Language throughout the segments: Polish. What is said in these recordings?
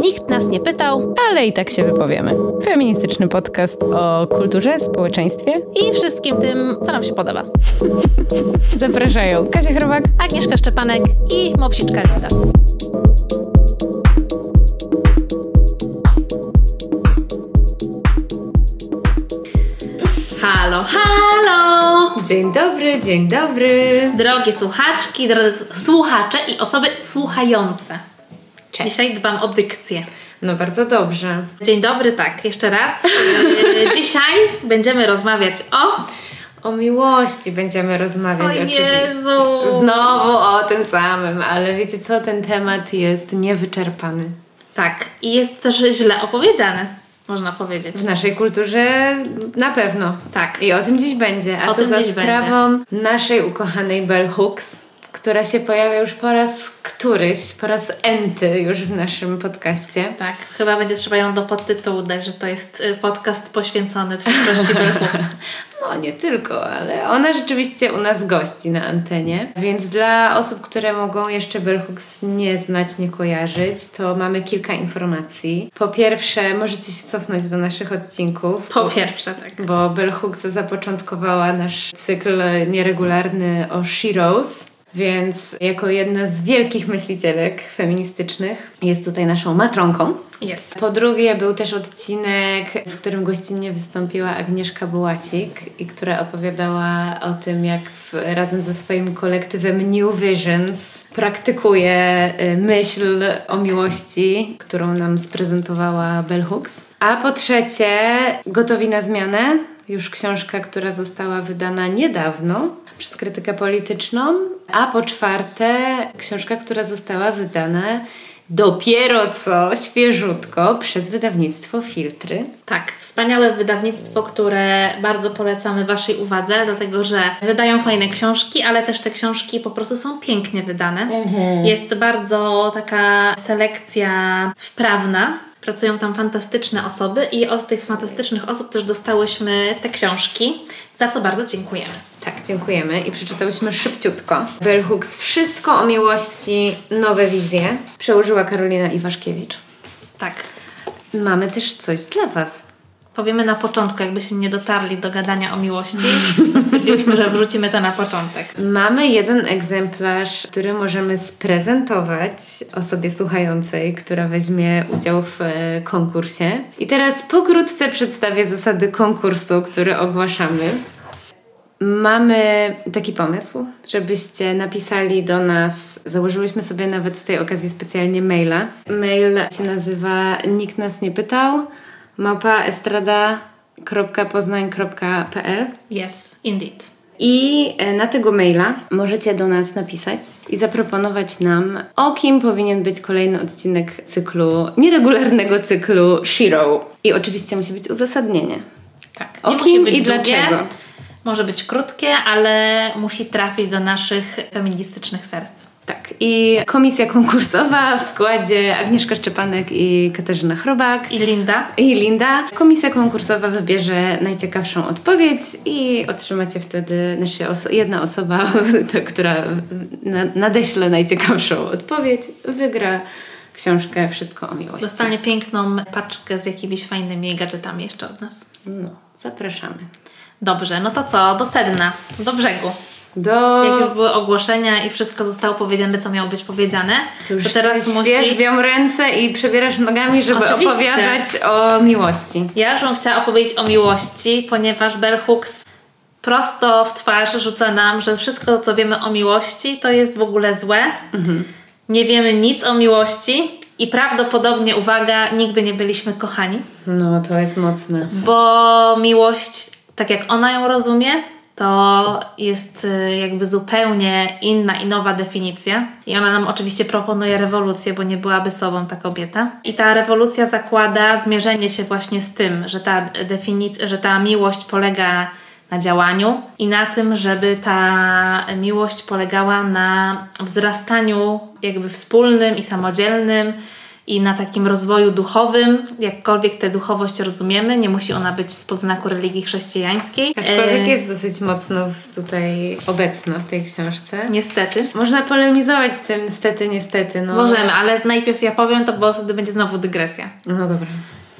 Nikt nas nie pytał ale i tak się wypowiemy. Feministyczny podcast o kulturze, społeczeństwie. i wszystkim tym, co nam się podoba. Zapraszają Kasia Chrobak. Agnieszka Szczepanek i Mopsiczka Linda. Halo, halo! Dzień dobry, dzień dobry. Drogie słuchaczki, drodzy słuchacze i osoby słuchające. Cześć. Dzisiaj dbam o dykcję. No bardzo dobrze. Dzień dobry, tak, jeszcze raz. E, Dzisiaj będziemy rozmawiać o O miłości będziemy rozmawiać O oczywiście. Jezu. Znowu o tym samym, ale wiecie co, ten temat jest niewyczerpany. Tak, i jest też źle opowiedziane, można powiedzieć. W naszej kulturze na pewno. Tak. I o tym dziś będzie. A O to za sprawą naszej ukochanej Bell Hooks, która się pojawia już po raz któryś, po raz enty już w naszym podcaście. Tak, chyba będzie trzeba ją do podtytułu dać, że to jest y, podcast poświęcony twórczości Hooks. No nie tylko, ale ona rzeczywiście u nas gości na antenie. Więc dla osób, które mogą jeszcze Bell Hooks nie znać, nie kojarzyć, to mamy kilka informacji. Po pierwsze, możecie się cofnąć do naszych odcinków. Po pierwsze, tak. bo Bell Hooks zapoczątkowała nasz cykl nieregularny o Sheroes, więc jako jedna z wielkich myślicielek feministycznych jest tutaj naszą matronką. Jest. Po drugie był też odcinek, w którym gościnnie wystąpiła Agnieszka Bułacik i która opowiadała o tym, jak w, razem ze swoim kolektywem New Visions praktykuje y, myśl o miłości, którą nam sprezentowała Bell Hooks. A po trzecie, Gotowi na zmianę, już książka, która została wydana niedawno przez krytykę polityczną. A po czwarte, książka, która została wydana dopiero co, świeżutko, przez wydawnictwo Filtry. Tak, wspaniałe wydawnictwo, które bardzo polecamy Waszej uwadze, dlatego że wydają fajne książki, ale też te książki po prostu są pięknie wydane. Jest bardzo taka selekcja wprawna. Pracują tam fantastyczne osoby i od tych fantastycznych osób też dostałyśmy te książki, za co bardzo dziękujemy. Tak, dziękujemy i przeczytałyśmy szybciutko. Bell Hooks Wszystko o miłości, nowe wizje. Przełożyła Karolina Iwaszkiewicz. Tak. Mamy też coś dla Was. Powiemy na początku, jakby się nie dotarli do gadania o miłości, to stwierdziłyśmy, że wrzucimy to na początek. Mamy jeden egzemplarz, który możemy sprezentować osobie słuchającej, która weźmie udział w e, konkursie. I teraz pokrótce przedstawię zasady konkursu, który ogłaszamy. Mamy taki pomysł, żebyście napisali do nas, założyłyśmy sobie nawet z tej okazji specjalnie maila. Mail się nazywa Nikt nas nie pytał, mapa estrada.poznań.pl Yes, indeed. i e, na tego maila możecie do nas napisać i zaproponować nam, o kim powinien być kolejny odcinek cyklu, nieregularnego cyklu Shiro. I oczywiście musi być uzasadnienie. Tak. O kim i długie, dlaczego? Może być krótkie, ale musi trafić do naszych feministycznych serc. Tak. I komisja konkursowa w składzie Agnieszka Szczepanek i Katarzyna Chrobak. I Linda? I Linda. Komisja konkursowa wybierze najciekawszą odpowiedź i otrzymacie wtedy, znaczy oso- jedna osoba, która na, nadeśle najciekawszą odpowiedź, wygra książkę Wszystko o miłości. Dostanie piękną paczkę z jakimiś fajnymi gadżetami jeszcze od nas. No, zapraszamy. Dobrze, no to co? Do sedna, do brzegu. Do... Jak już były ogłoszenia i wszystko zostało powiedziane, co miało być powiedziane, To już to teraz musi... świerzbią ręce i przebierasz nogami, żeby Oczywiście. opowiadać o miłości. Ja już bym chciała opowiedzieć o miłości, ponieważ Bell Hooks prosto w twarz rzuca nam, że wszystko, co wiemy o miłości, to jest w ogóle złe. Nie wiemy nic o miłości i prawdopodobnie, uwaga, nigdy nie byliśmy kochani, No, to jest mocne. bo miłość, tak jak ona ją rozumie, to jest y, jakby zupełnie inna i nowa definicja. I ona nam oczywiście proponuje rewolucję, bo nie byłaby sobą ta kobieta. I ta rewolucja zakłada zmierzenie się właśnie z tym, że ta, defini- że ta miłość polega na działaniu i na tym, żeby ta miłość polegała na wzrastaniu jakby wspólnym i samodzielnym i na takim rozwoju duchowym, jakkolwiek tę duchowość rozumiemy, nie musi ona być spod znaku religii chrześcijańskiej. Aczkolwiek e... jest dosyć mocno tutaj obecna w tej książce. Niestety. Można polemizować z tym niestety, niestety. No. Możemy, ale najpierw ja powiem to, bo wtedy będzie znowu dygresja. No dobra.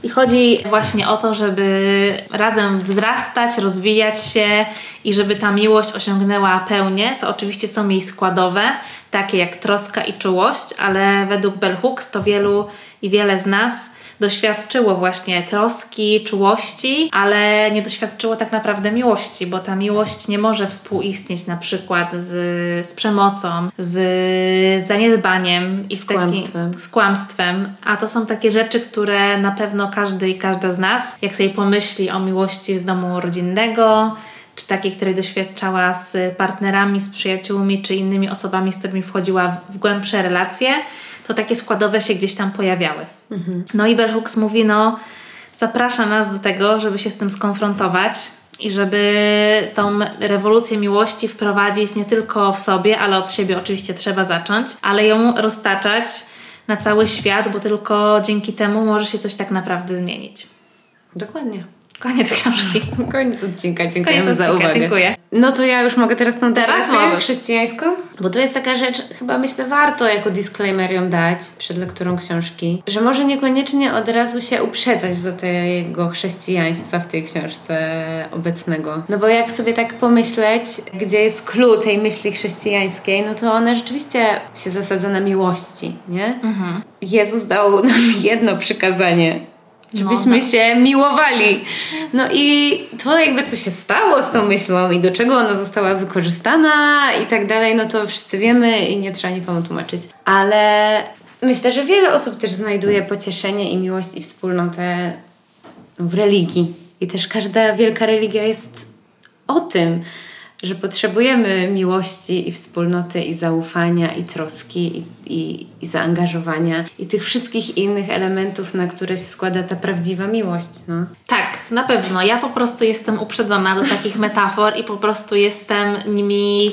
I chodzi właśnie o to, żeby razem wzrastać, rozwijać się i żeby ta miłość osiągnęła pełnię. To oczywiście są jej składowe, takie jak troska i czułość, ale według Bell Hooks to wielu i wiele z nas doświadczyło właśnie troski, czułości, ale nie doświadczyło tak naprawdę miłości, bo ta miłość nie może współistnieć na przykład z, z przemocą, z zaniedbaniem i z, z kłamstwem. z kłamstwem. A to są takie rzeczy, które na pewno każdy i każda z nas, jak sobie pomyśli o miłości z domu rodzinnego, czy takiej, której doświadczała z partnerami, z przyjaciółmi, czy innymi osobami, z którymi wchodziła w głębsze relacje, to takie składowe się gdzieś tam pojawiały. Mhm. No i Bell mówi, no zaprasza nas do tego, żeby się z tym skonfrontować i żeby tą rewolucję miłości wprowadzić nie tylko w sobie, ale od siebie oczywiście trzeba zacząć, ale ją roztaczać na cały świat, bo tylko dzięki temu może się coś tak naprawdę zmienić. Dokładnie. Koniec książki. Koniec odcinka. Dziękujemy Koniec odcinka, za uwagę. Dziękuję. No to ja już mogę teraz tą teraz możesz. chrześcijańską? Bo to jest taka rzecz, chyba myślę warto jako disclaimer ją dać przed lekturą książki, że może niekoniecznie od razu się uprzedzać do tego chrześcijaństwa w tej książce obecnego. No bo jak sobie tak pomyśleć, gdzie jest clue tej myśli chrześcijańskiej, no to ona rzeczywiście się zasadza na miłości, nie? Mhm. Jezus dał nam jedno przykazanie żebyśmy no, tak. się miłowali. No i to jakby co się stało z tą myślą i do czego ona została wykorzystana i tak dalej, no to wszyscy wiemy i nie trzeba nikomu tłumaczyć. Ale myślę, że wiele osób też znajduje pocieszenie i miłość i wspólnotę w religii. I też każda wielka religia jest o tym, że potrzebujemy miłości i wspólnoty i zaufania i troski i, i, i, zaangażowania i tych wszystkich innych elementów, na które się składa ta prawdziwa miłość. No. Tak, na pewno. Ja po prostu jestem uprzedzona do takich metafor i po prostu jestem nimi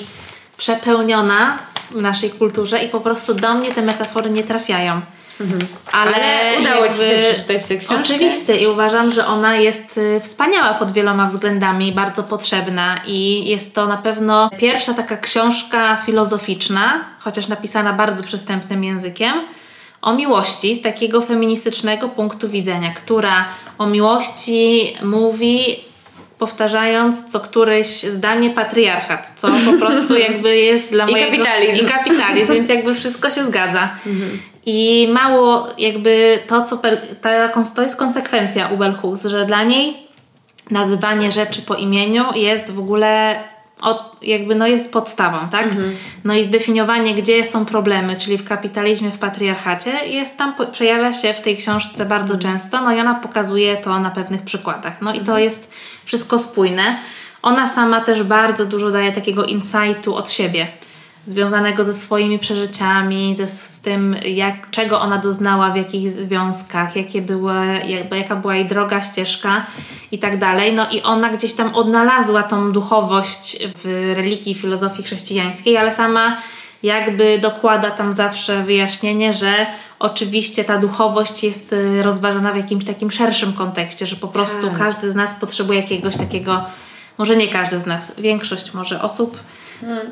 przepełniona w naszej kulturze i po prostu do mnie te metafory nie trafiają. Mhm. Ale, Ale, udało Ci się przeczytać tę książkę? Oczywiście i uważam, że ona jest y, wspaniała pod wieloma względami, bardzo potrzebna i jest to na pewno pierwsza taka książka filozoficzna, chociaż napisana bardzo przystępnym językiem, o miłości z takiego feministycznego punktu widzenia, która o miłości mówi powtarzając co któreś zdanie patriarchat, co po prostu jakby jest dla mojego... I kapitalizm. I kapitalizm, więc jakby wszystko się zgadza. Mhm. I mało jakby to, co ta, to jest konsekwencja u Bell Hooks, że dla niej nazywanie rzeczy po imieniu jest w ogóle od, jakby no jest podstawą, tak? Mhm. No i zdefiniowanie, gdzie są problemy, czyli w kapitalizmie, w patriarchacie, jest tam, przejawia się w tej książce bardzo mhm. często, no i ona pokazuje to na pewnych przykładach. No i to mhm. jest wszystko spójne. Ona sama też bardzo dużo daje takiego insightu od siebie związanego ze swoimi przeżyciami, ze, z tym, jak, czego ona doznała w jakich związkach, jakie były, jak, jaka była jej droga, ścieżka i tak dalej. No i ona gdzieś tam odnalazła tą duchowość w religii, filozofii chrześcijańskiej, ale sama jakby dokłada tam zawsze wyjaśnienie, że oczywiście ta duchowość jest y, rozważana w jakimś takim szerszym kontekście, że po prostu tak. każdy z nas potrzebuje jakiegoś takiego, może nie każdy z nas, większość może osób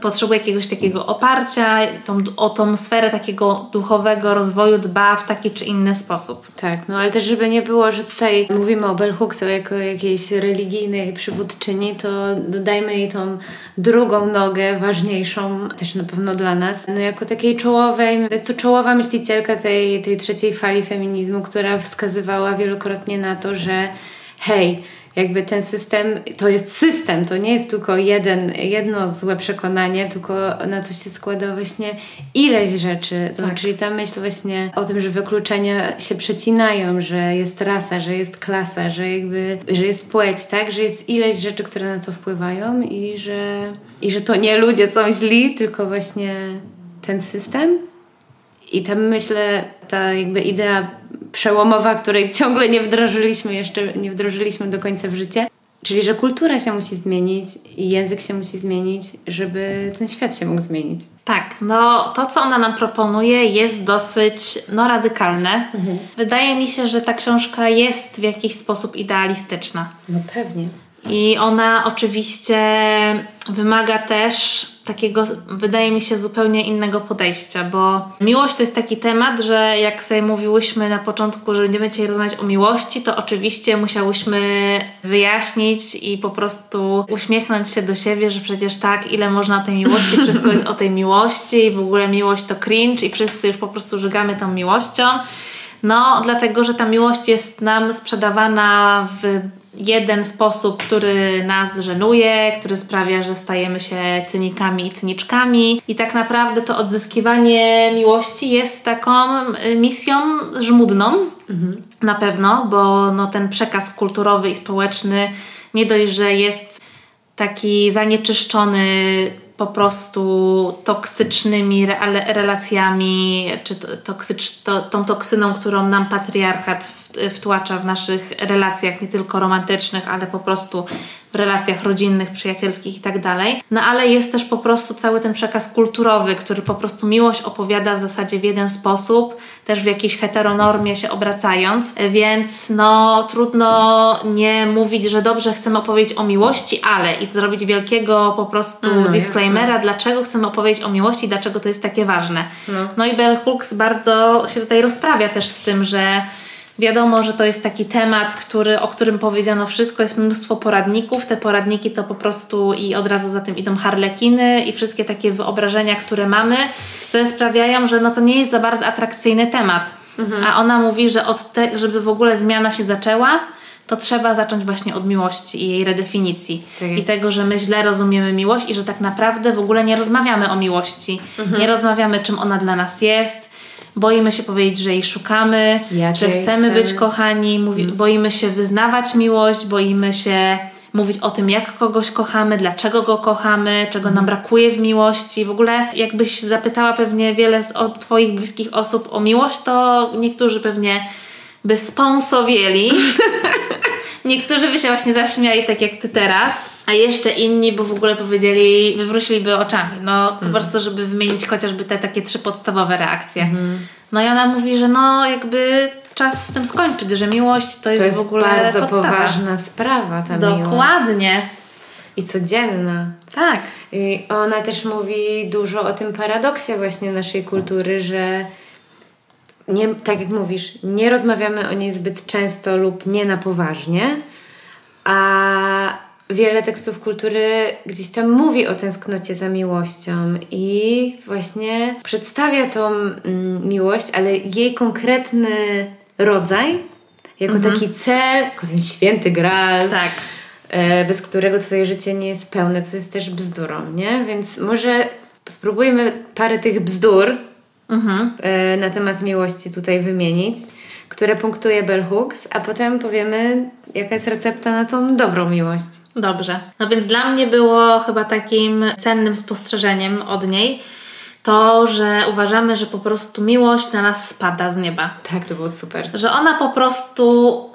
potrzebuje jakiegoś takiego oparcia, tą, o tą sferę takiego duchowego rozwoju dba w taki czy inny sposób. Tak, no ale też żeby nie było, że tutaj mówimy o Bell Hooks jako jakiejś religijnej przywódczyni, to dodajmy jej tą drugą nogę, ważniejszą też na pewno dla nas, no jako takiej czołowej, to jest to czołowa myślicielka tej, tej trzeciej fali feminizmu, która wskazywała wielokrotnie na to, że hej, jakby ten system, to jest system, to nie jest tylko jeden, jedno złe przekonanie, tylko na to się składa właśnie ileś rzeczy. To, tak. Czyli ta myśl właśnie o tym, że wykluczenia się przecinają, że jest rasa, że jest klasa, że jakby, że jest płeć, tak? Że jest ileś rzeczy, które na to wpływają i że, i że to nie ludzie są źli, tylko właśnie ten system. I tam myślę, ta jakby idea przełomowa, której ciągle nie wdrożyliśmy jeszcze, nie wdrożyliśmy do końca w życie, Czyli, że kultura się musi zmienić i język się musi zmienić, żeby ten świat się mógł zmienić. Tak, no to, co ona nam proponuje, jest dosyć no, radykalne. Mhm. Wydaje mi się, że ta książka jest w jakiś sposób idealistyczna. No pewnie. I ona oczywiście wymaga też takiego, wydaje mi się, zupełnie innego podejścia, bo miłość to jest taki temat, że jak sobie mówiłyśmy na początku, że będziemy dzisiaj rozmawiać o miłości, to oczywiście musiałyśmy wyjaśnić i po prostu uśmiechnąć się do siebie, że przecież tak, ile można o tej miłości, wszystko jest o tej miłości i w ogóle miłość to cringe i wszyscy już po prostu żygamy tą miłością. No, dlatego, że ta miłość jest nam sprzedawana w jeden sposób, który nas żenuje, który sprawia, że stajemy się cynikami i cyniczkami. I tak naprawdę to odzyskiwanie miłości jest taką y, misją żmudną, mhm. na pewno, bo no, ten przekaz kulturowy i społeczny nie dość, że jest taki zanieczyszczony po prostu toksycznymi relacjami, czy toksycz, to, tą toksyną, którą nam patriarchat wtłacza w naszych relacjach, nie tylko romantycznych, ale po prostu relacjach rodzinnych, przyjacielskich i tak dalej. No ale jest też po prostu cały ten przekaz kulturowy, który po prostu miłość opowiada w zasadzie w jeden sposób, też w jakiejś heteronormie się obracając, więc no trudno nie mówić, że dobrze chcemy opowiedzieć o miłości, ale i zrobić wielkiego po prostu no, disclaimera, dlaczego chcemy opowiedzieć o miłości dlaczego to jest takie ważne. No, no i Bell Hooks bardzo się tutaj rozprawia też z tym, że Wiadomo, że to jest taki temat, który, o którym powiedziano wszystko, jest mnóstwo poradników. Te poradniki to po prostu i od razu za tym idą harlekiny i wszystkie takie wyobrażenia, które mamy, które sprawiają, że no to nie jest za bardzo atrakcyjny temat. Mhm. A ona mówi, że od te, żeby w ogóle zmiana się zaczęła, to trzeba zacząć właśnie od miłości i jej redefinicji. Tak I tego, że my źle rozumiemy miłość i że tak naprawdę w ogóle nie rozmawiamy o miłości. Mhm. Nie rozmawiamy, czym ona dla nas jest boimy się powiedzieć, że jej szukamy, że chcemy, chcemy, być kochani, mówi, hmm. boimy się wyznawać miłość, boimy się mówić o tym, jak kogoś kochamy, dlaczego go kochamy, czego nam mhm. brakuje w miłości. W ogóle, jakbyś zapytała pewnie wiele z od Twoich bliskich osób o miłość, to niektórzy pewnie by spąsowieli. niektórzy by się właśnie zaśmiali, tak jak Ty teraz. A jeszcze inni by w ogóle powiedzieli, wywróciliby oczami. No po mhm. prostu, żeby wymienić chociażby te takie trzy podstawowe reakcje. Mhm. No i ona mówi, że no jakby czas z tym skończyć, że miłość to jest, to jest w ogóle bardzo podstawa. poważna sprawa ta Dokładnie. miłość. Dokładnie. I codzienna. Tak. I ona też mówi dużo o tym paradoksie właśnie naszej kultury, że nie, tak jak mówisz, nie rozmawiamy o niej zbyt często lub nie na poważnie, a wiele tekstów kultury gdzieś tam mówi o tęsknocie za miłością i właśnie przedstawia tą mm, miłość, ale jej konkretny rodzaj jako mhm. taki cel, jako ten święty graal. Tak. E, bez którego twoje życie nie jest pełne, co jest też bzdurą, nie? Więc może spróbujmy parę tych bzdur mhm. e, na temat miłości tutaj wymienić które punktuje Bell Hooks, a potem powiemy, jaka jest recepta na tą dobrą miłość. Dobrze. No więc dla mnie było chyba takim cennym spostrzeżeniem od niej to, że uważamy, że po prostu miłość na nas spada z nieba. Tak, to było super. Że ona po prostu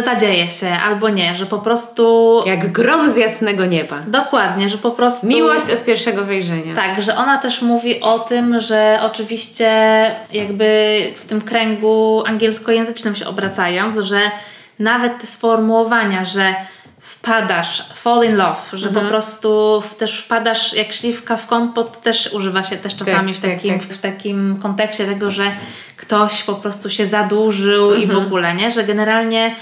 zadzieje się albo nie, że po prostu. Jak grom z jasnego nieba. Dokładnie, że po prostu. Miłość od pierwszego wejrzenia. Tak, że ona też mówi o tym, że oczywiście jakby w tym kręgu angielskojęzycznym się obracając, że nawet te sformułowania, że wpadasz, fall in love, że mhm. po prostu też wpadasz jak śliwka w kompot, też używa się też czasami tak, w, takim, tak, tak. w takim kontekście tego, że ktoś po prostu się zadłużył mhm. i w ogóle, nie? Że generalnie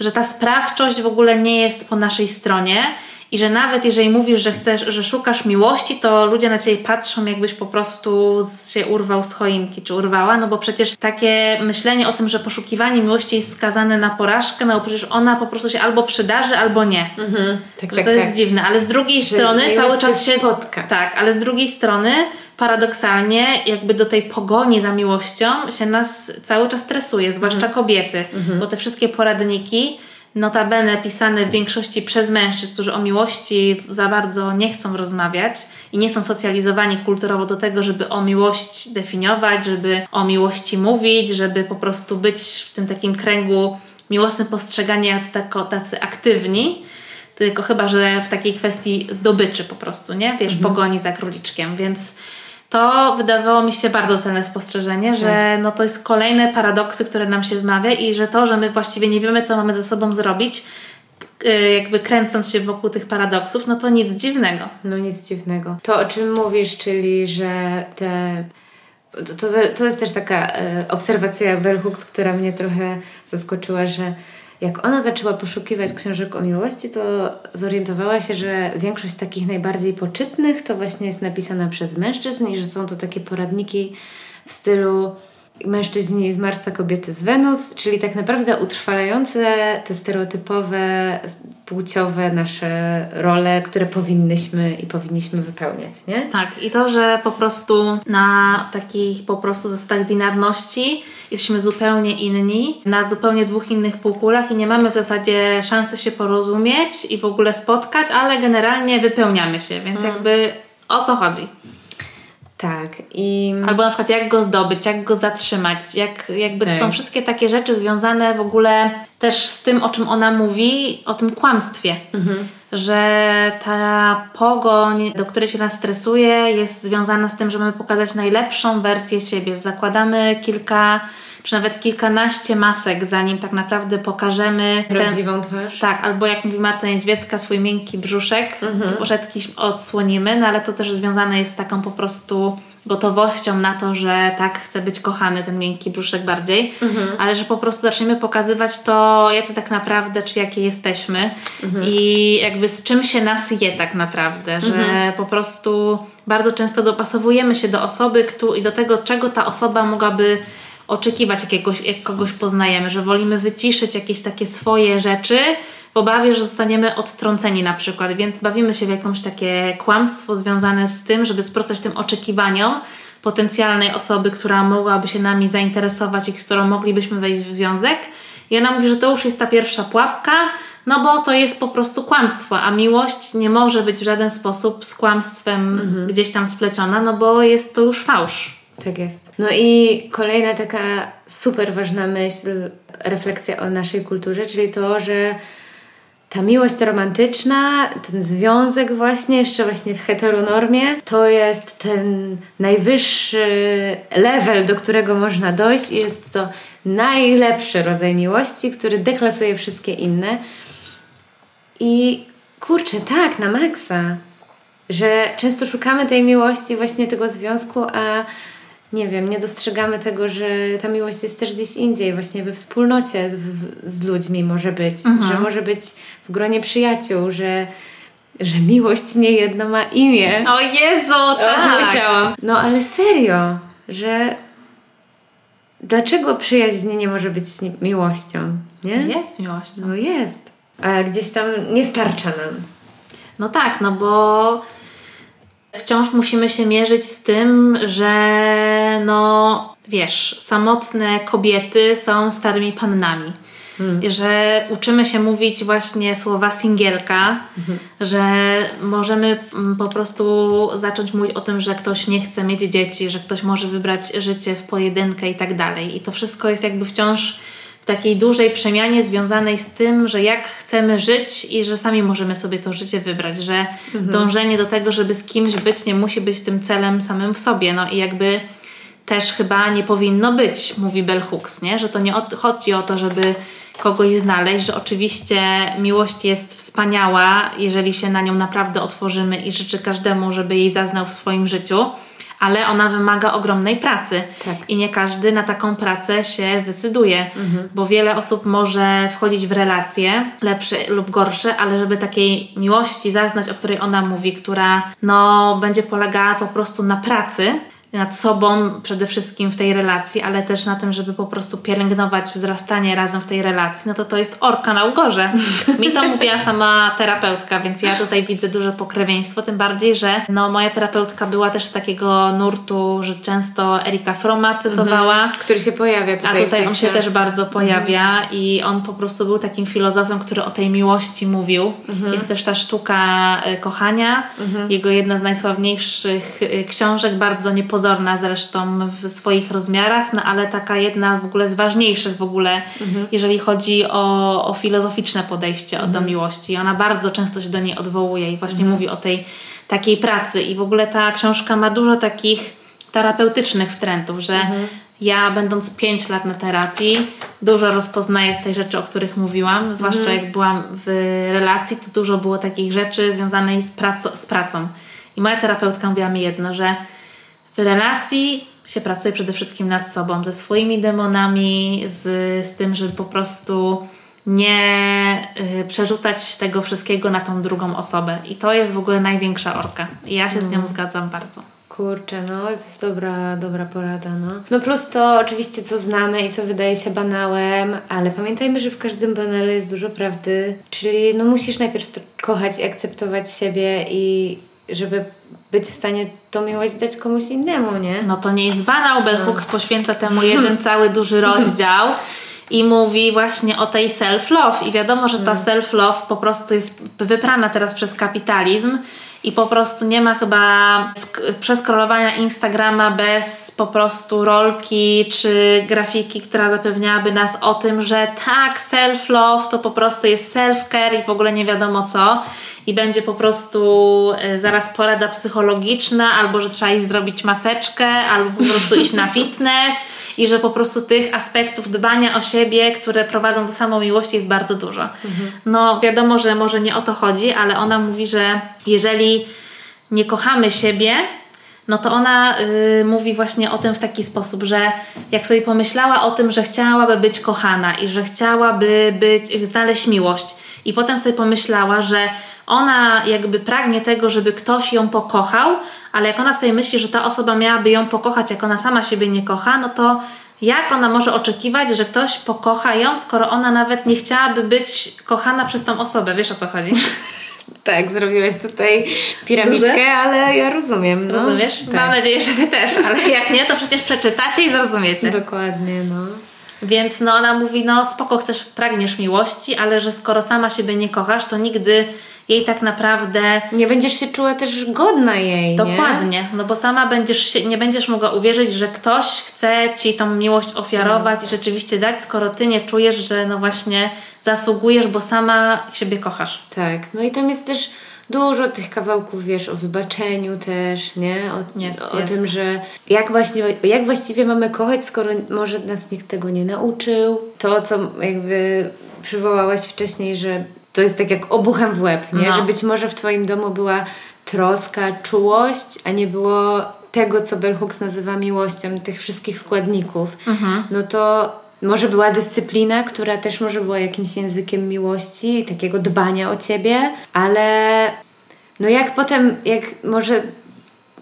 że ta sprawczość w ogóle nie jest po naszej stronie i że nawet jeżeli mówisz, że chcesz, że szukasz miłości, to ludzie na ciebie patrzą, jakbyś po prostu się urwał z choinki, czy urwała, no bo przecież takie myślenie o tym, że poszukiwanie miłości jest skazane na porażkę, no bo przecież ona po prostu się albo przydarzy, albo nie. Mhm. Tak, tak, to tak. jest dziwne, ale z drugiej że strony cały czas się spotka. Tak, ale z drugiej strony paradoksalnie jakby do tej pogoni za miłością się nas cały czas stresuje, zwłaszcza mhm. kobiety, mhm. bo te wszystkie poradniki notabene pisane w większości przez mężczyzn, którzy o miłości za bardzo nie chcą rozmawiać i nie są socjalizowani kulturowo do tego, żeby o miłość definiować, żeby o miłości mówić, żeby po prostu być w tym takim kręgu miłosnym postrzegania tacy aktywni tylko chyba, że w takiej kwestii zdobyczy po prostu, nie? Wiesz, Mhm. pogoni za króliczkiem, więc to wydawało mi się bardzo cenne spostrzeżenie, że Tak. no to jest kolejne paradoksy, które nam się wmawia i że to, że my właściwie nie wiemy, co mamy ze sobą zrobić, y, jakby kręcąc się wokół tych paradoksów, no to nic dziwnego. No nic dziwnego. To, o czym mówisz, czyli że te... To, to, to jest też taka e, obserwacja Bell Hooks, która mnie trochę zaskoczyła, że jak ona zaczęła poszukiwać książek o miłości, to zorientowała się, że większość takich najbardziej poczytnych to właśnie jest napisana przez mężczyzn i że są to takie poradniki w stylu mężczyźni z Marsa, kobiety z Wenus, czyli tak naprawdę utrwalające te stereotypowe, płciowe nasze role, które powinnyśmy i powinniśmy wypełniać, nie? Tak, i to, że po prostu na takich po prostu zasadach binarności jesteśmy zupełnie inni, na zupełnie dwóch innych półkulach i nie mamy w zasadzie szansy się porozumieć i w ogóle spotkać, ale generalnie wypełniamy się, więc jakby o co chodzi? Tak. I Albo na przykład jak go zdobyć, jak go zatrzymać, jak, jakby to Tak. są wszystkie takie rzeczy związane w ogóle też z tym, o czym ona mówi, o tym kłamstwie. Że ta pogoń, do której się nas stresuje, jest związana z tym, że mamy pokazać najlepszą wersję siebie. Zakładamy kilka, czy nawet kilkanaście masek, zanim tak naprawdę pokażemy ten, prawdziwą twarz. tak, albo jak mówi Marta Niedźwiecka, swój miękki brzuszek, poszedki odsłonimy, no ale to też związane jest z taką po prostu gotowością na to, że tak chce być kochany, ten miękki brzuszek bardziej, ale że po prostu zaczniemy pokazywać to, jacy tak naprawdę, czy jakie jesteśmy. I jakby z czym się nas je tak naprawdę, że po prostu bardzo często dopasowujemy się do osoby któ- i do tego, czego ta osoba mogłaby oczekiwać, jakiegoś, jak kogoś poznajemy, że wolimy wyciszyć jakieś takie swoje rzeczy w obawie, że zostaniemy odtrąceni na przykład, więc bawimy się w jakieś takie kłamstwo związane z tym, żeby sprostać tym oczekiwaniom potencjalnej osoby, która mogłaby się nami zainteresować i z którą moglibyśmy wejść w związek. I ona mówi, że to już jest ta pierwsza pułapka, no bo to jest po prostu kłamstwo, a miłość nie może być w żaden sposób z kłamstwem gdzieś tam spleciona, no bo jest to już fałsz. Tak jest. No i kolejna taka super ważna myśl, refleksja o naszej kulturze, czyli to, że ta miłość romantyczna, ten związek właśnie, jeszcze właśnie w heteronormie, to jest ten najwyższy level, do którego można dojść i jest to najlepszy rodzaj miłości, który deklasuje wszystkie inne. I kurczę, tak, na maksa. Że często szukamy tej miłości, właśnie tego związku, a nie wiem, nie dostrzegamy tego, że ta miłość jest też gdzieś indziej, właśnie we wspólnocie w, z ludźmi może być, że może być w gronie przyjaciół, że, że miłość nie jedno ma imię. O Jezu, tak! musiałam. No ale serio, że dlaczego przyjaźń nie może być miłością, nie? Jest miłością. No jest. A gdzieś tam nie starcza nam. No tak, no bo wciąż musimy się mierzyć z tym, że no wiesz, samotne kobiety są starymi pannami. I Że uczymy się mówić właśnie słowa singielka, że możemy mm, po prostu zacząć mówić o tym, że ktoś nie chce mieć dzieci, że ktoś może wybrać życie w pojedynkę i tak dalej. I to wszystko jest jakby wciąż w takiej dużej przemianie związanej z tym, że jak chcemy żyć i że sami możemy sobie to życie wybrać, że dążenie do tego, żeby z kimś być, nie musi być tym celem samym w sobie. No i jakby też chyba nie powinno być, mówi Bell Hooks, nie? że to nie chodzi o to, żeby kogoś znaleźć, że oczywiście miłość jest wspaniała, jeżeli się na nią naprawdę otworzymy i życzę każdemu, żeby jej zaznał w swoim życiu, ale ona wymaga ogromnej pracy Tak. i nie każdy na taką pracę się zdecyduje, bo wiele osób może wchodzić w relacje, lepsze lub gorsze, ale żeby takiej miłości zaznać, o której ona mówi, która no, będzie polegała po prostu na pracy, nad sobą przede wszystkim w tej relacji, ale też na tym, żeby po prostu pielęgnować wzrastanie razem w tej relacji, no to to jest orka na ugorze. Mi to mówiła sama terapeutka, więc ja tutaj widzę duże pokrewieństwo, tym bardziej, że no, moja terapeutka była też z takiego nurtu, że często Erika Froma cytowała. Który się pojawia tutaj A tutaj on się też bardzo pojawia i on po prostu był takim filozofem, który o tej miłości mówił. Jest też ta sztuka y, kochania, jego jedna z najsławniejszych y, książek, bardzo niepodobna niepozorna zresztą w swoich rozmiarach, no ale taka jedna w ogóle z ważniejszych w ogóle, mhm. jeżeli chodzi o, o filozoficzne podejście mhm. do miłości. Ona bardzo często się do niej odwołuje i właśnie mhm. mówi o tej takiej pracy. I w ogóle ta książka ma dużo takich terapeutycznych wtrętów, że mhm. ja będąc 5 lat na terapii dużo rozpoznaję tej rzeczy, o których mówiłam, zwłaszcza mhm. jak byłam w relacji, to dużo było takich rzeczy związanych z, praco- z pracą. I moja terapeutka mówiła mi jedno, że w relacji się pracuje przede wszystkim nad sobą, ze swoimi demonami, z, z tym, żeby po prostu nie y, przerzucać tego wszystkiego na tą drugą osobę. I to jest w ogóle największa orka. I ja się z nią mm. zgadzam bardzo. Kurczę, no to jest dobra, dobra porada, no. No plus to oczywiście co znamy i co wydaje się banałem, ale pamiętajmy, że w każdym banale jest dużo prawdy, czyli no musisz najpierw kochać i akceptować siebie i żeby być w stanie tą miłość dać komuś innemu, nie? No to nie jest banał, Bell Hooks no. poświęca temu jeden cały duży rozdział i mówi właśnie o tej self-love i wiadomo, że ta mm. self-love po prostu jest wyprana teraz przez kapitalizm i po prostu nie ma chyba przeskrolowania Instagrama bez po prostu rolki czy grafiki, która zapewniałaby nas o tym, że tak, self-love to po prostu jest self-care i w ogóle nie wiadomo co. I będzie po prostu e, zaraz porada psychologiczna, albo że trzeba iść zrobić maseczkę, albo po prostu iść na fitness i że po prostu tych aspektów dbania o siebie, które prowadzą do samomiłości jest bardzo dużo. Mhm. No wiadomo, że może nie o to chodzi, ale ona mówi, że jeżeli nie kochamy siebie, no to ona y, mówi właśnie o tym w taki sposób, że jak sobie pomyślała o tym, że chciałaby być kochana i że chciałaby być, znaleźć miłość, i potem sobie pomyślała, że ona jakby pragnie tego, żeby ktoś ją pokochał, ale jak ona sobie myśli, że ta osoba miałaby ją pokochać, jak ona sama siebie nie kocha, no to jak ona może oczekiwać, że ktoś pokocha ją, skoro ona nawet nie chciałaby być kochana przez tą osobę? Wiesz o co chodzi? Tak, zrobiłeś tutaj piramidkę, Duże? ale ja rozumiem. No. Rozumiesz? Tak. Mam nadzieję, że wy też, ale jak nie, to przecież przeczytacie i zrozumiecie. Dokładnie, no. Więc no ona mówi, no spoko, chcesz, pragniesz miłości, ale że skoro sama siebie nie kochasz, to nigdy jej tak naprawdę... Nie będziesz się czuła też godna jej, Dokładnie, nie? no bo sama będziesz się, nie będziesz mogła uwierzyć, że ktoś chce Ci tą miłość ofiarować i rzeczywiście dać, skoro Ty nie czujesz, że no właśnie zasługujesz, bo sama siebie kochasz. Tak, no i tam jest też dużo tych kawałków, wiesz, o wybaczeniu też, nie? O, jest, o jest. tym, że jak, właśnie, jak właściwie mamy kochać, skoro może nas nikt tego nie nauczył. To, co jakby przywołałaś wcześniej, że to jest tak jak obuchem w łeb, nie? No. Że być może w Twoim domu była troska, czułość, a nie było tego, co Bell Hooks nazywa miłością, tych wszystkich składników. Mhm. No to może była dyscyplina, która też może była jakimś językiem miłości, takiego dbania o ciebie, ale no jak potem, jak może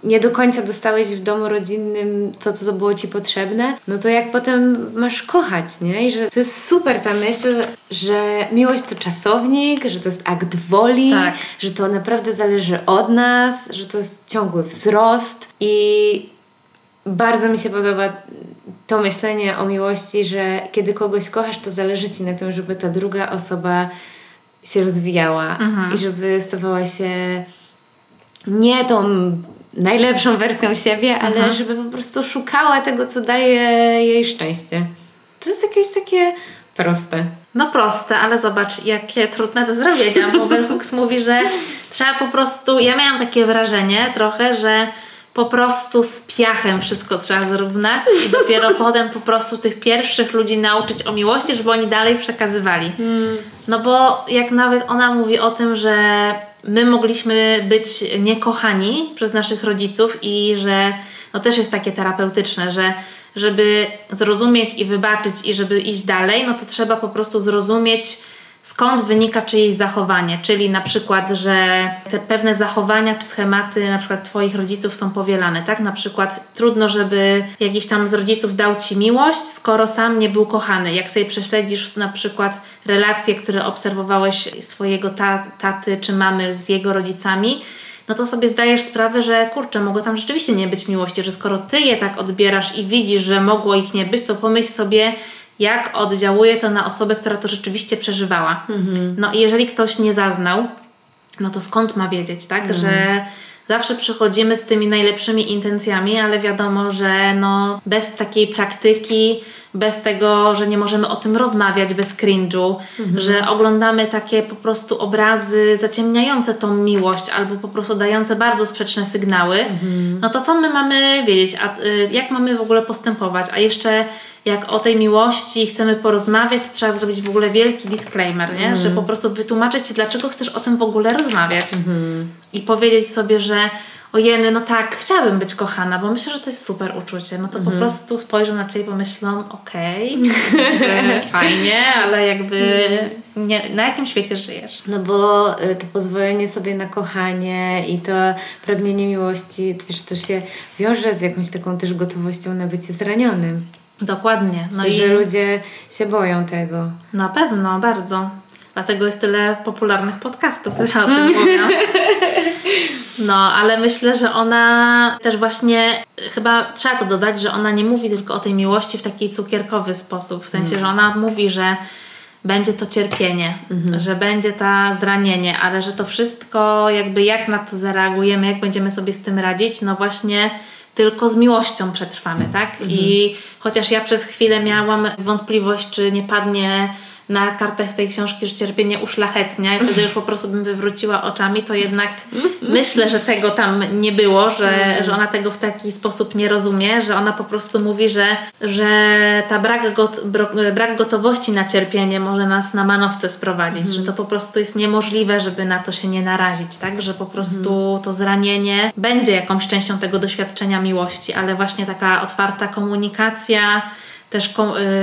nie do końca dostałeś w domu rodzinnym to, co było ci potrzebne, no to jak potem masz kochać, nie? I że to jest super ta myśl, że miłość to czasownik, że to jest akt woli, tak. że to naprawdę zależy od nas, że to jest ciągły wzrost i bardzo mi się podoba to myślenie o miłości, że kiedy kogoś kochasz, to zależy ci na tym, żeby ta druga osoba się rozwijała mhm. i żeby stawała się nie tą najlepszą wersją siebie, ale mhm. żeby po prostu szukała tego, co daje jej szczęście. To jest jakieś takie proste. No proste, ale zobacz, jakie trudne do zrobienia, bo Bell Hooks mówi, że trzeba po prostu... Ja miałam takie wrażenie trochę, że po prostu z piachem wszystko trzeba zrównać i dopiero potem po prostu tych pierwszych ludzi nauczyć o miłości, żeby oni dalej przekazywali. Hmm. No bo jak nawet ona mówi o tym, że my mogliśmy być niekochani przez naszych rodziców i że no też jest takie terapeutyczne, że żeby zrozumieć i wybaczyć i żeby iść dalej, no to trzeba po prostu zrozumieć skąd wynika czyjeś zachowanie, czyli na przykład, że te pewne zachowania czy schematy na przykład Twoich rodziców są powielane, tak? Na przykład trudno, żeby jakiś tam z rodziców dał Ci miłość, skoro sam nie był kochany. Jak sobie prześledzisz na przykład relacje, które obserwowałeś swojego ta taty czy mamy z jego rodzicami, no to sobie zdajesz sprawę, że kurczę, mogło tam rzeczywiście nie być miłości, że skoro Ty je tak odbierasz i widzisz, że mogło ich nie być, to pomyśl sobie, jak oddziałuje to na osobę, która to rzeczywiście przeżywała. Mhm. No i jeżeli ktoś nie zaznał, no to skąd ma wiedzieć, tak? Mhm. Że, zawsze przychodzimy z tymi najlepszymi intencjami, ale wiadomo, że no, bez takiej praktyki, bez tego, że nie możemy o tym rozmawiać bez cringe'u, mhm. że oglądamy takie po prostu obrazy zaciemniające tą miłość albo po prostu dające bardzo sprzeczne sygnały, mhm. no to co my mamy wiedzieć, a y, jak mamy w ogóle postępować, a jeszcze jak o tej miłości chcemy porozmawiać, trzeba zrobić w ogóle wielki disclaimer, nie? Mhm. że po prostu wytłumaczyć Ci, dlaczego chcesz o tym w ogóle rozmawiać mhm. i powiedzieć sobie, że ojeny, no tak, chciałabym być kochana, bo myślę, że to jest super uczucie. No to mhm. po prostu spojrzą na Ciebie i pomyślą, okej, okay, fajnie, ale jakby nie, na jakim świecie żyjesz? No bo y, to pozwolenie sobie na kochanie i to pragnienie miłości, wiesz, to się wiąże z jakąś taką też gotowością na bycie zranionym. Dokładnie. No i że ludzie się boją tego. Na pewno, bardzo. Dlatego jest tyle popularnych podcastów, które o tym mówią. No, ale myślę, że ona też właśnie, chyba trzeba to dodać, że ona nie mówi tylko o tej miłości w taki cukierkowy sposób. W sensie, że ona mówi, że będzie to cierpienie, mhm. że będzie ta zranienie, ale że to wszystko, jakby jak na to zareagujemy, jak będziemy sobie z tym radzić, no właśnie tylko z miłością przetrwamy, tak? Mhm. I chociaż ja przez chwilę miałam wątpliwość, czy nie padnie na kartach tej książki, że cierpienie uszlachetnia i wtedy już po prostu bym wywróciła oczami, to jednak myślę, że tego tam nie było, że, że ona tego w taki sposób nie rozumie, że ona po prostu mówi, że, że ta brak, got, brak gotowości na cierpienie może nas na manowce sprowadzić, że to po prostu jest niemożliwe, żeby na to się nie narazić, tak? Że po prostu to zranienie będzie jakąś częścią tego doświadczenia miłości, ale właśnie taka otwarta komunikacja, też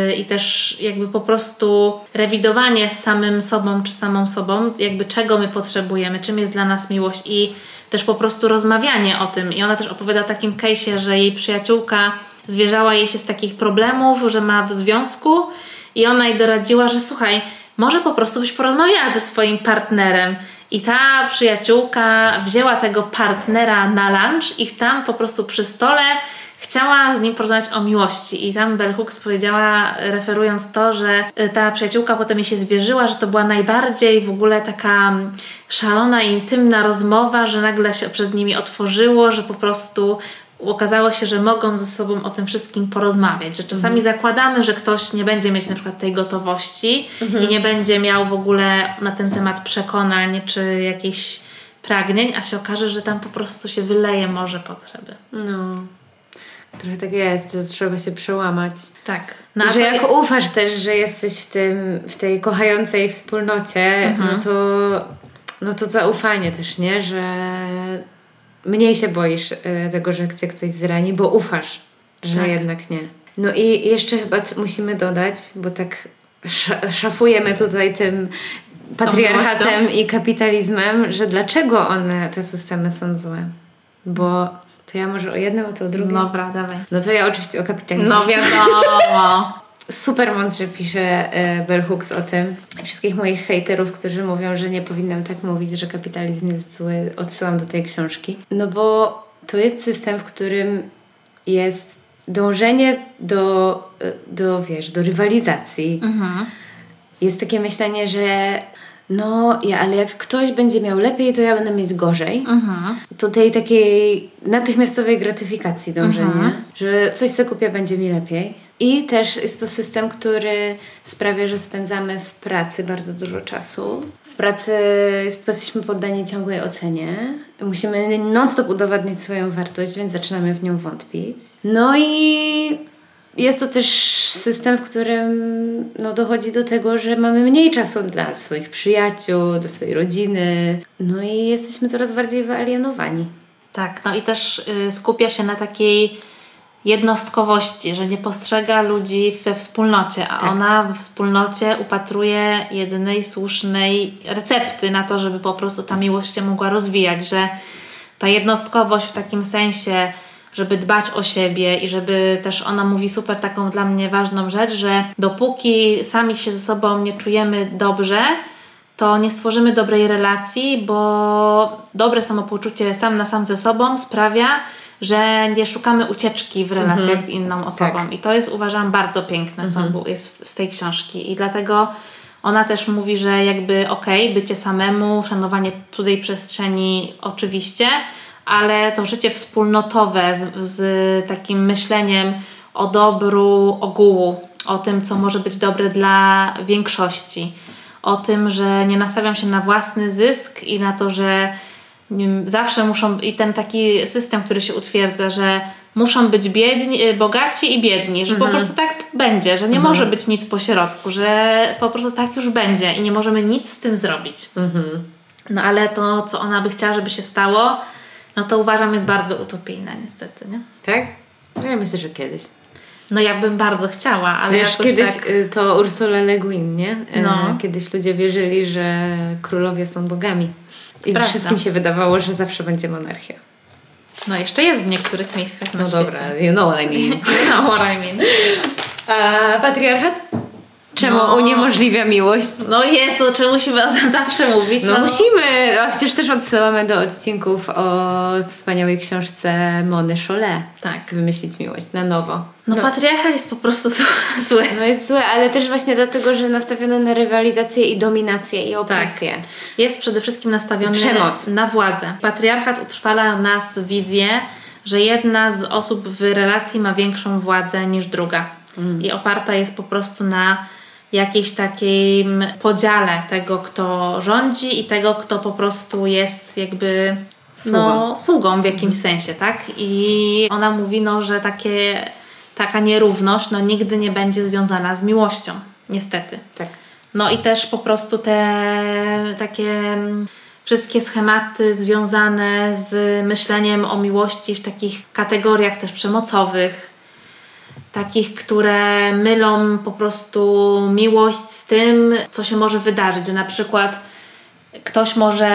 yy, i też jakby po prostu rewidowanie z samym sobą czy samą sobą, jakby czego my potrzebujemy, czym jest dla nas miłość i też po prostu rozmawianie o tym. I ona też opowiada o takim case'ie, że jej przyjaciółka zwierzała jej się z takich problemów, że ma w związku i ona jej doradziła, że słuchaj, może po prostu byś porozmawiała ze swoim partnerem. I ta przyjaciółka wzięła tego partnera na lunch i tam po prostu przy stole chciała z nim porozmawiać o miłości i tam Bell Hooks powiedziała, referując to, że y, ta przyjaciółka potem jej się zwierzyła, że to była najbardziej w ogóle taka mm, szalona i intymna rozmowa, że nagle się przed nimi otworzyło, że po prostu okazało się, że mogą ze sobą o tym wszystkim porozmawiać, że czasami mhm. zakładamy, że ktoś nie będzie mieć na przykład tej gotowości mhm. i nie będzie miał w ogóle na ten temat przekonań czy jakichś pragnień, a się okaże, że tam po prostu się wyleje morze potrzeby. No. Trochę tak jest, że trzeba się przełamać. Tak. No, że jak ufasz też, że jesteś w, tym, w tej kochającej wspólnocie, mhm. no, to, no to zaufanie też, nie? Że mniej się boisz y, tego, że cię ktoś zrani, bo ufasz, że tak. jednak nie. No i jeszcze chyba musimy dodać, bo tak szafujemy tutaj tym patriarchatem i kapitalizmem, że dlaczego one, te systemy są złe. Bo to ja może o jednym, a to o drugim. Dobra, dawaj. No to ja oczywiście o kapitalizmie. No wiadomo. Super mądrze pisze e, Bell Hooks o tym. Wszystkich moich hejterów, którzy mówią, że nie powinnam tak mówić, że kapitalizm jest zły, odsyłam do tej książki. No bo to jest system, w którym jest dążenie do, e, do wiesz, do rywalizacji. Mhm. Jest takie myślenie, że no, ja, ale jak ktoś będzie miał lepiej, to ja będę mieć gorzej. Mhm. To tej takiej natychmiastowej gratyfikacji dążenia, mhm. że coś co kupię będzie mi lepiej. I też jest to system, który sprawia, że spędzamy w pracy bardzo dużo czasu. W pracy jesteśmy poddani ciągłej ocenie. Musimy non-stop udowadniać swoją wartość, więc zaczynamy w nią wątpić. No i jest to też system, w którym no, dochodzi do tego, że mamy mniej czasu dla swoich przyjaciół, dla swojej rodziny, no i jesteśmy coraz bardziej wyalienowani. Tak, no i też y, skupia się na takiej jednostkowości, że nie postrzega ludzi we wspólnocie, a tak. ona w wspólnocie upatruje jedynej słusznej recepty na to, żeby po prostu ta miłość się mogła rozwijać, że ta jednostkowość w takim sensie żeby dbać o siebie i żeby też ona mówi super taką dla mnie ważną rzecz, że dopóki sami się ze sobą nie czujemy dobrze, to nie stworzymy dobrej relacji, bo dobre samopoczucie sam na sam ze sobą sprawia, że nie szukamy ucieczki w relacjach mhm. z inną osobą. Tak. I to jest uważam bardzo piękne, mhm. co jest z tej książki. I dlatego ona też mówi, że jakby okej, okay, bycie samemu, szanowanie cudzej przestrzeni oczywiście, ale to życie wspólnotowe z, z takim myśleniem o dobru ogółu, o tym, co może być dobre dla większości, o tym, że nie nastawiam się na własny zysk i na to, że zawsze muszą, i ten taki system, który się utwierdza, że muszą być biedni, y, bogaci i biedni, że mhm. po prostu tak będzie, że nie mhm. może być nic po środku, że po prostu tak już będzie i nie możemy nic z tym zrobić. Mhm. No ale to, co ona by chciała, żeby się stało, no to uważam jest bardzo utopijne niestety, nie? Tak? No ja myślę, że kiedyś. No ja bym bardzo chciała, ale Wiesz, kiedyś tak... Y, to Ursula Le Guin, nie? Y, no. Kiedyś ludzie wierzyli, że królowie są bogami. I Prawda. wszystkim się wydawało, że zawsze będzie monarchia. No jeszcze jest w niektórych miejscach na No świecie. dobra, you know what I mean. you know what I mean. A patriarchat? Czemu no. uniemożliwia miłość? No jest, o czym musimy o tym zawsze mówić. No, no musimy, a chociaż też odsyłamy do odcinków o wspaniałej książce Mony Cholet. Tak. Wymyślić miłość na nowo. No, no patriarchat jest po prostu zły. No jest zły, ale też właśnie dlatego, że nastawiony na rywalizację i dominację i opresję. Tak. Jest przede wszystkim nastawiony Przemoc. na władzę. Patriarchat utrwala nas wizję, że jedna z osób w relacji ma większą władzę niż druga. Mm. I oparta jest po prostu na jakiejś takim podziale tego, kto rządzi i tego, kto po prostu jest jakby sługą, no, sługą w jakimś mhm. sensie, tak? I ona mówi, no, że takie, taka nierówność no, nigdy nie będzie związana z miłością, niestety. Tak. No i też po prostu te takie wszystkie schematy związane z myśleniem o miłości w takich kategoriach też przemocowych, takich, które mylą po prostu miłość z tym, co się może wydarzyć, że na przykład ktoś może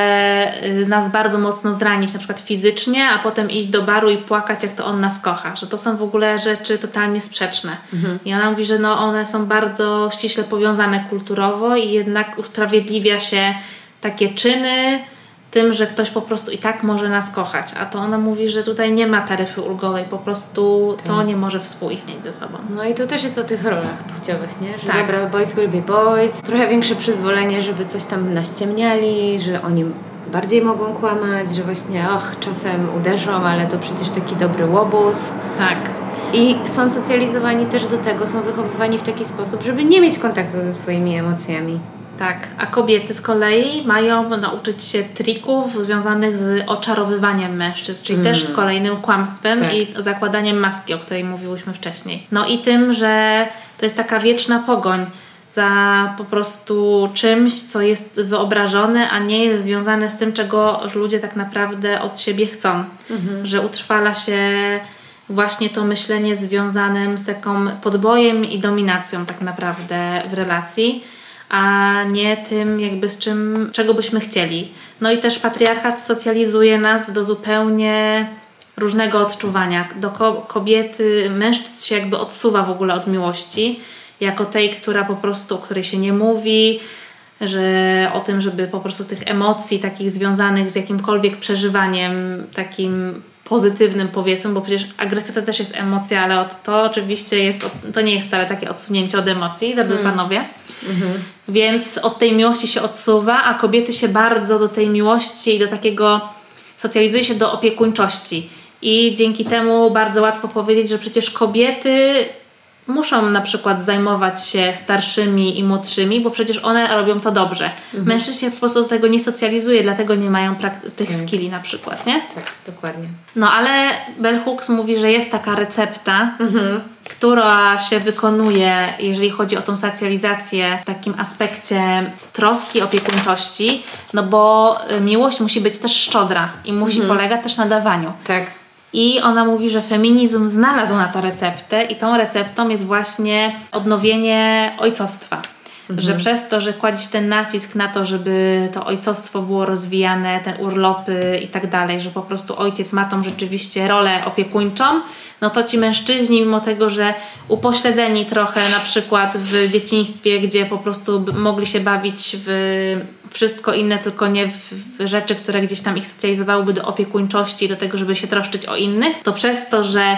y, nas bardzo mocno zranić, na przykład fizycznie, a potem iść do baru i płakać, jak to on nas kocha, że to są w ogóle rzeczy totalnie sprzeczne. Mhm. I ona mówi, że no one są bardzo ściśle powiązane kulturowo i jednak usprawiedliwia się takie czyny, tym, że ktoś po prostu i tak może nas kochać, a to ona mówi, że tutaj nie ma taryfy ulgowej, po prostu tak. to nie może współistnieć ze sobą. No i to też jest o tych rolach płciowych, nie? Że tak. dobra, boys will be boys, trochę większe przyzwolenie, żeby coś tam naściemniali, że oni bardziej mogą kłamać, że właśnie och, czasem uderzą, ale to przecież taki dobry łobuz. Tak. I są socjalizowani też do tego, są wychowywani w taki sposób, żeby nie mieć kontaktu ze swoimi emocjami. Tak, a kobiety z kolei mają nauczyć się trików związanych z oczarowywaniem mężczyzn, czyli mm. też z kolejnym kłamstwem tak. i zakładaniem maski, o której mówiłyśmy wcześniej. No i tym, że to jest taka wieczna pogoń za po prostu czymś, co jest wyobrażone, a nie jest związane z tym, czego ludzie tak naprawdę od siebie chcą. Mm-hmm. Że utrwala się właśnie to myślenie związane z taką podbojem i dominacją tak naprawdę w relacji a nie tym jakby z czym, czego byśmy chcieli. No i też patriarchat socjalizuje nas do zupełnie różnego odczuwania. Do kobiety, mężczyzn się jakby odsuwa w ogóle od miłości, jako tej, która po prostu, o której się nie mówi, że o tym, żeby po prostu tych emocji takich związanych z jakimkolwiek przeżywaniem takim pozytywnym powiedzmy, bo przecież agresja to też jest emocja, ale to oczywiście jest, to nie jest wcale takie odsunięcie od emocji, drodzy mm. panowie. Mm-hmm. Więc od tej miłości się odsuwa, a kobiety się bardzo do tej miłości i do takiego socjalizuje się do opiekuńczości. I dzięki temu bardzo łatwo powiedzieć, że przecież kobiety muszą na przykład zajmować się starszymi i młodszymi, bo przecież one robią to dobrze. Mhm. Mężczyźni się po prostu do tego nie socjalizuje, dlatego nie mają tych tak. skilli na przykład, nie? Tak, dokładnie. No ale Bell Hooks mówi, że jest taka recepta, mhm. która się wykonuje, jeżeli chodzi o tą socjalizację w takim aspekcie troski, opiekuńczości, no bo miłość musi być też szczodra i musi mhm. polegać też na dawaniu. Tak. I ona mówi, że feminizm znalazł na to receptę, i tą receptą jest właśnie odnowienie ojcostwa. Mhm. Że przez to, że kładziesz ten nacisk na to, żeby to ojcostwo było rozwijane, ten urlopy i tak dalej, że po prostu ojciec ma tą rzeczywiście rolę opiekuńczą, no to ci mężczyźni, mimo tego, że upośledzeni trochę na przykład w dzieciństwie, gdzie po prostu mogli się bawić w wszystko inne, tylko nie w rzeczy, które gdzieś tam ich socjalizowałyby do opiekuńczości, do tego, żeby się troszczyć o innych, to przez to, że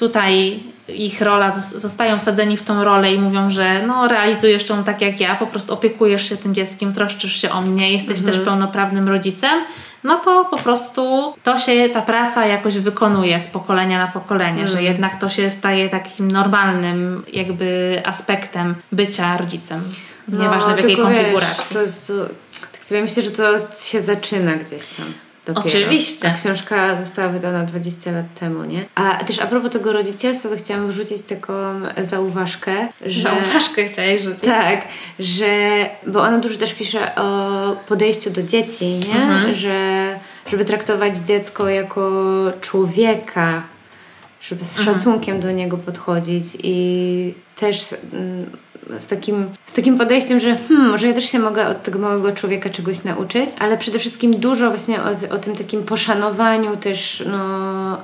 tutaj ich rola, zostają wsadzeni w tą rolę i mówią, że no realizujesz ją tak jak ja, po prostu opiekujesz się tym dzieckiem, troszczysz się o mnie, jesteś mhm. też pełnoprawnym rodzicem, no to po prostu to się, ta praca jakoś wykonuje z pokolenia na pokolenie, że jednak to się staje takim normalnym jakby aspektem bycia rodzicem. Nieważne w jakiej No, tylko konfiguracji. Wiesz, to, jest- to, tak sobie myślę, że to się zaczyna gdzieś tam. Dopiero. Oczywiście. A książka została wydana 20 lat temu, nie? A też a propos tego rodzicielstwa, to chciałam wrzucić taką zauważkę, że... Zauważkę chciałeś rzucić. Tak, że, bo ona dużo też pisze o podejściu do dzieci, nie? Mhm. Że, żeby traktować dziecko jako człowieka, żeby z Mhm. szacunkiem do niego podchodzić i też mm, z takim, z takim podejściem, że hmm, może ja też się mogę od tego małego człowieka czegoś nauczyć, ale przede wszystkim dużo właśnie o, o tym takim poszanowaniu też, no,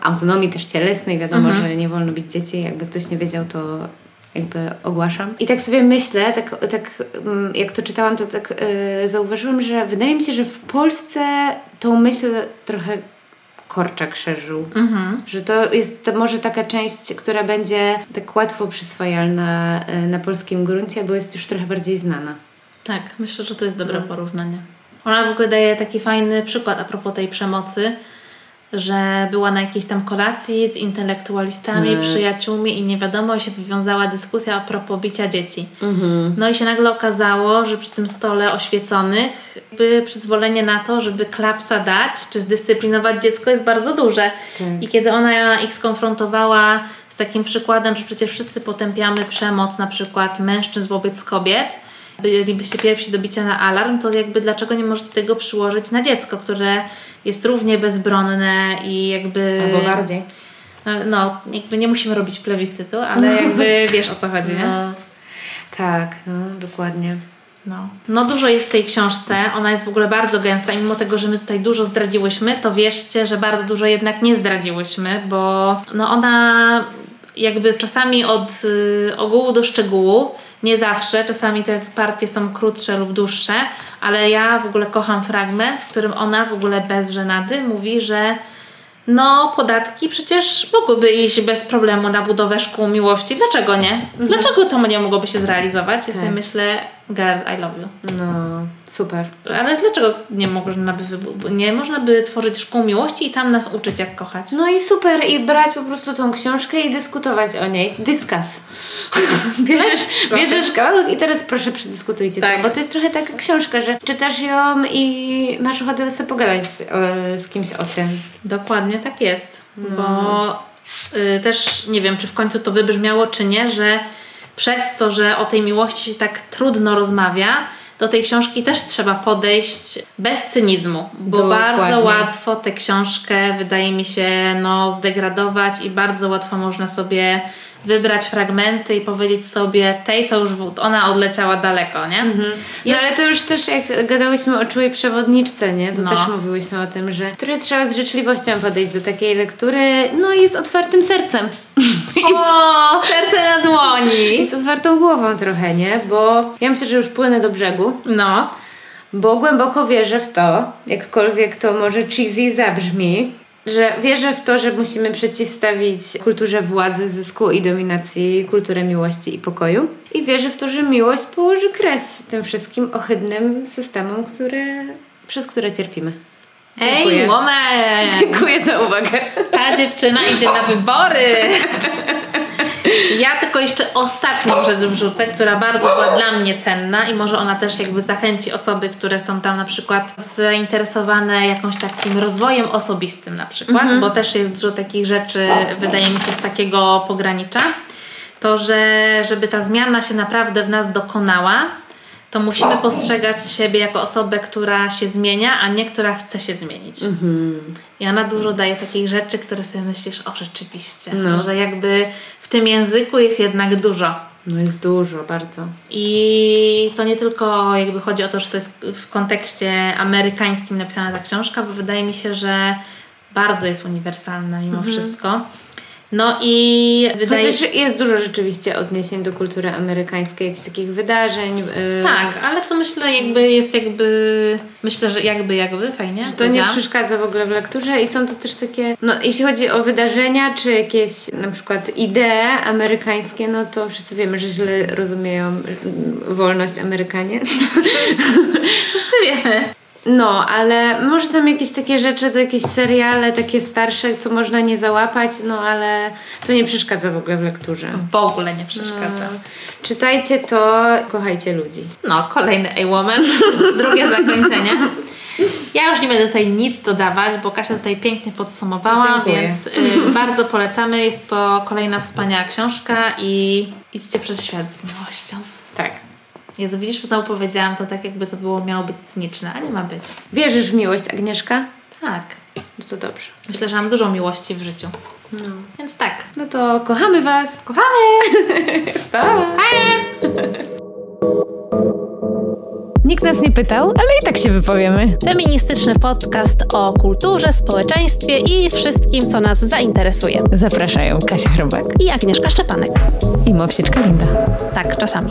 autonomii też cielesnej, wiadomo, Mhm. że nie wolno bić dzieci, jakby ktoś nie wiedział, to jakby ogłaszam. I tak sobie myślę, tak, tak mm, jak to czytałam, to tak yy, zauważyłam, że wydaje mi się, że w Polsce tą myśl trochę Korczak szerzył. Mhm. Że to jest to może taka część, która będzie tak łatwo przyswajalna y, na polskim gruncie, bo jest już trochę bardziej znana. Tak, myślę, że to jest dobre No. porównanie. Ona w ogóle daje taki fajny przykład a propos tej przemocy, że była na jakiejś tam kolacji z intelektualistami, Tak. przyjaciółmi i nie wiadomo, się wywiązała dyskusja a propos bicia dzieci. Mhm. No i się nagle okazało, że przy tym stole oświeconych by przyzwolenie na to, żeby klapsa dać, czy zdyscyplinować dziecko jest bardzo duże. Tak. I kiedy ona ich skonfrontowała z takim przykładem, że przecież wszyscy potępiamy przemoc na przykład mężczyzn wobec kobiet, bylibyście pierwsi do bicia na alarm, to jakby dlaczego nie możecie tego przyłożyć na dziecko, które jest równie bezbronne i jakby... Albo bardziej. No, no, jakby nie musimy robić plebiscytu, ale jakby wiesz o co chodzi, nie? No. Tak, no, dokładnie. No. no dużo jest w tej książce, ona jest w ogóle bardzo gęsta i mimo tego, że my tutaj dużo zdradziłyśmy, to wierzcie, że bardzo dużo jednak nie zdradziłyśmy, bo no ona jakby czasami od y, ogółu do szczegółu, nie zawsze, czasami te partie są krótsze lub dłuższe, ale ja w ogóle kocham fragment, w którym ona w ogóle bez żenady mówi, że no podatki przecież mogłyby iść bez problemu na budowę szkół miłości. Dlaczego nie? Dlaczego to nie mogłoby się zrealizować? Ja sobie Tak. myślę, girl, I love you. No, super. Ale dlaczego nie można by, nie można by tworzyć szkół miłości i tam nas uczyć jak kochać? No i super, i brać po prostu tą książkę i dyskutować o niej. Dyskas. bierzesz, bierzesz kawałek i teraz proszę przedyskutujcie Tak. to, bo to jest trochę taka książka, że czytasz ją i masz ochotę sobie pogadać z, z kimś o tym. Dokładnie tak jest, bo y, też nie wiem, czy w końcu to wybrzmiało, czy nie, że przez to, że o tej miłości się tak trudno rozmawia, do tej książki też trzeba podejść bez cynizmu, bo Dokładnie. bardzo łatwo tę książkę, wydaje mi się, no, zdegradować i bardzo łatwo można sobie wybrać fragmenty i powiedzieć sobie, tej to już w- ona odleciała daleko, nie? No Jest- ale to już też jak gadałyśmy o czułej przewodniczce, nie? To No. też mówiłyśmy o tym, że które trzeba z życzliwością podejść do takiej lektury, no i z otwartym sercem. O, serce na dłoni! I z otwartą głową trochę, nie? Bo ja myślę, że już płynę do brzegu. No, Bo głęboko wierzę w to, jakkolwiek to może cheesy zabrzmi, że wierzę w to, że musimy przeciwstawić kulturze władzy, zysku i dominacji kulturę miłości i pokoju. I wierzę w to, że miłość położy kres tym wszystkim ohydnym systemom, które, przez które cierpimy. Dziękuję. Ej! Dziękuję za uwagę. Ta dziewczyna idzie na wybory! Ja tylko jeszcze ostatnią rzecz wrzucę, która bardzo była dla mnie cenna i może ona też jakby zachęci osoby, które są tam na przykład zainteresowane jakąś takim rozwojem osobistym na przykład, bo też jest dużo takich rzeczy, wydaje mi się, z takiego pogranicza. To, że żeby ta zmiana się naprawdę w nas dokonała, to musimy postrzegać siebie jako osobę, która się zmienia, a nie która chce się zmienić. I ona dużo daje takich rzeczy, które sobie myślisz, o rzeczywiście, No. że jakby w tym języku jest jednak dużo. No jest dużo, bardzo. I to nie tylko jakby chodzi o to, że to jest w kontekście amerykańskim napisana ta książka, bo wydaje mi się, że bardzo jest uniwersalna mimo wszystko. No i wydaje Chociaż jest dużo rzeczywiście odniesień do kultury amerykańskiej, jakichś takich wydarzeń. yy, Tak, ale to myślę jakby jest jakby, myślę, że jakby, jakby, fajnie. Że to nie przeszkadza w ogóle w lekturze i są to też takie, no jeśli chodzi o wydarzenia czy jakieś na przykład idee amerykańskie, no to wszyscy wiemy, że źle rozumieją mm, wolność Amerykanie. Wszyscy wiemy. No, ale może tam jakieś takie rzeczy, to jakieś seriale takie starsze, co można nie załapać, no ale to nie przeszkadza w ogóle w lekturze. W ogóle nie przeszkadza. No. Czytajcie to, kochajcie ludzi. No, kolejny A-Woman, drugie zakończenie. Ja już nie będę tutaj nic dodawać, bo Kasia tutaj pięknie podsumowała, Dziękuję. więc y, bardzo polecamy. Jest to kolejna wspaniała książka i idźcie przez świat z miłością. Tak. Jezu, widzisz, znowu powiedziałam to tak, jakby to było miało być cyniczne, a nie ma być. Wierzysz w miłość, Agnieszka? Tak. No to dobrze. Myślę, że mam dużo miłości w życiu. No. Więc tak. No to kochamy Was. Kochamy! Pa! Nikt nas nie pytał, ale i tak się wypowiemy. Feministyczny podcast o kulturze, społeczeństwie i wszystkim, co nas zainteresuje. Zapraszają Kasia Chrobak I Agnieszka Szczepanek. i Mowsieczka Linda. Tak, czasami.